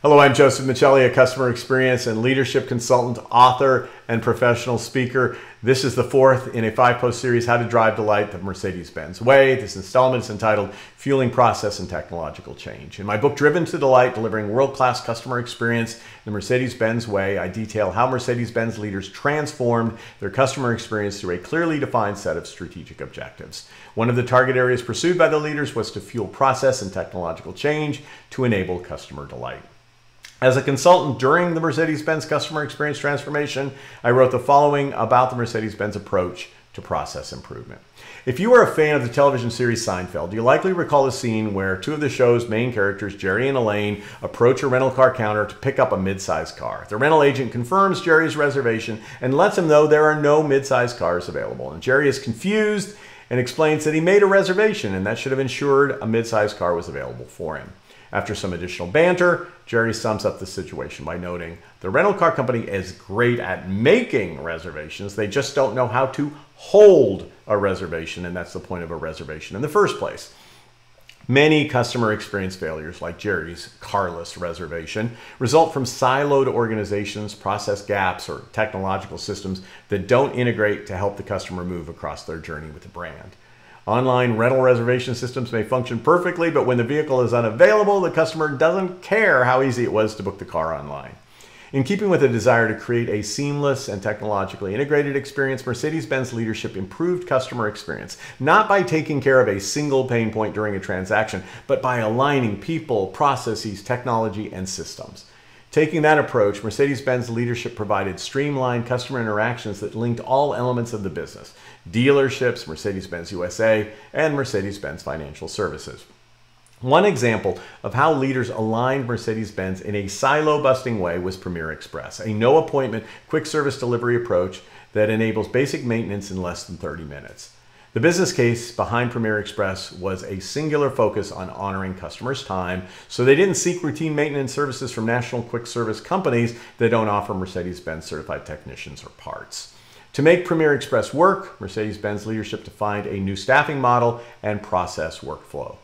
Hello, I'm Joseph Michelli, a customer experience and leadership consultant, author, and professional speaker. This is the fourth in a five post series, How to Drive Delight the Mercedes Benz Way. This installment is entitled Fueling Process and Technological Change. In my book, Driven to Delight Delivering World Class Customer Experience the Mercedes Benz Way, I detail how Mercedes Benz leaders transformed their customer experience through a clearly defined set of strategic objectives. One of the target areas pursued by the leaders was to fuel process and technological change to enable customer delight. As a consultant during the Mercedes Benz customer experience transformation, I wrote the following about the Mercedes Benz approach to process improvement. If you are a fan of the television series Seinfeld, you likely recall a scene where two of the show's main characters, Jerry and Elaine, approach a rental car counter to pick up a mid-sized car. The rental agent confirms Jerry's reservation and lets him know there are no mid-sized cars available. And Jerry is confused and explains that he made a reservation and that should have ensured a mid-sized car was available for him. After some additional banter, Jerry sums up the situation by noting the rental car company is great at making reservations, they just don't know how to hold a reservation, and that's the point of a reservation in the first place. Many customer experience failures, like Jerry's carless reservation, result from siloed organizations, process gaps, or technological systems that don't integrate to help the customer move across their journey with the brand. Online rental reservation systems may function perfectly, but when the vehicle is unavailable, the customer doesn't care how easy it was to book the car online. In keeping with the desire to create a seamless and technologically integrated experience, Mercedes Benz leadership improved customer experience, not by taking care of a single pain point during a transaction, but by aligning people, processes, technology, and systems. Taking that approach, Mercedes Benz leadership provided streamlined customer interactions that linked all elements of the business dealerships, Mercedes Benz USA, and Mercedes Benz Financial Services. One example of how leaders aligned Mercedes Benz in a silo busting way was Premier Express, a no appointment, quick service delivery approach that enables basic maintenance in less than 30 minutes. The business case behind Premier Express was a singular focus on honoring customers' time, so they didn't seek routine maintenance services from national quick service companies that don't offer Mercedes Benz certified technicians or parts. To make Premier Express work, Mercedes Benz leadership defined a new staffing model and process workflow.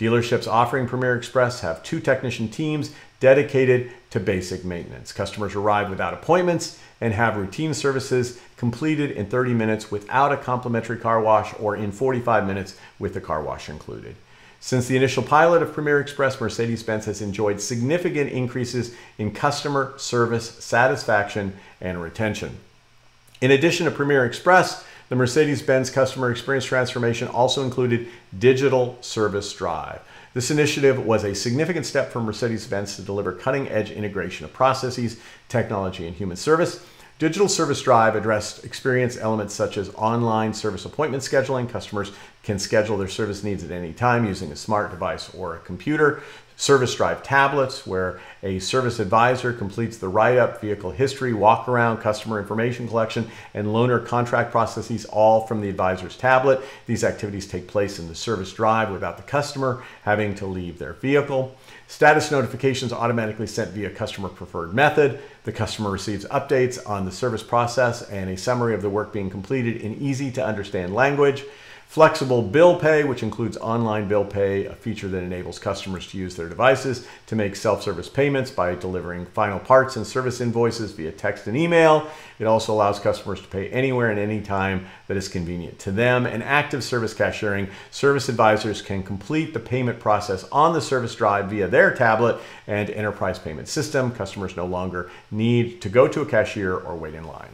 Dealerships offering Premier Express have two technician teams dedicated to basic maintenance. Customers arrive without appointments and have routine services completed in 30 minutes without a complimentary car wash or in 45 minutes with the car wash included. Since the initial pilot of Premier Express, Mercedes Benz has enjoyed significant increases in customer service satisfaction and retention. In addition to Premier Express, the Mercedes Benz customer experience transformation also included Digital Service Drive. This initiative was a significant step for Mercedes Benz to deliver cutting edge integration of processes, technology, and human service. Digital Service Drive addressed experience elements such as online service appointment scheduling. Customers can schedule their service needs at any time using a smart device or a computer. Service Drive tablets, where a service advisor completes the write up, vehicle history, walk around, customer information collection, and loaner contract processes all from the advisor's tablet. These activities take place in the Service Drive without the customer having to leave their vehicle. Status notifications automatically sent via customer preferred method. The customer receives updates on the service process and a summary of the work being completed in easy to understand language. Flexible bill pay, which includes online bill pay, a feature that enables customers to use their devices to make self service payments by delivering final parts and service invoices via text and email. It also allows customers to pay anywhere and anytime that is convenient to them. And active service cashiering, service advisors can complete the payment process on the service drive via their tablet and enterprise payment system. Customers no longer need to go to a cashier or wait in line.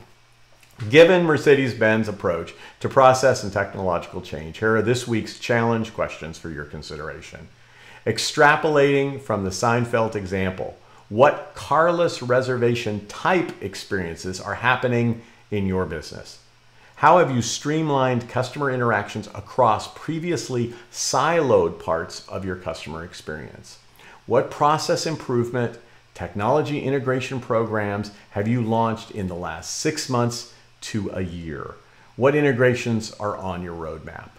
Given Mercedes Benz approach to process and technological change, here are this week's challenge questions for your consideration. Extrapolating from the Seinfeld example, what carless reservation type experiences are happening in your business? How have you streamlined customer interactions across previously siloed parts of your customer experience? What process improvement, technology integration programs have you launched in the last six months to a year. What integrations are on your roadmap?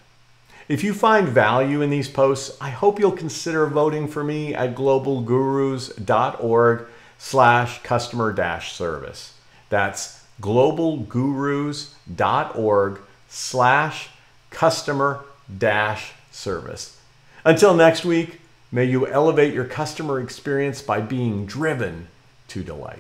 If you find value in these posts, I hope you'll consider voting for me at globalgurus.org slash customer dash service. That's globalgurus.org slash customer dash service. Until next week, May you elevate your customer experience by being driven to delight.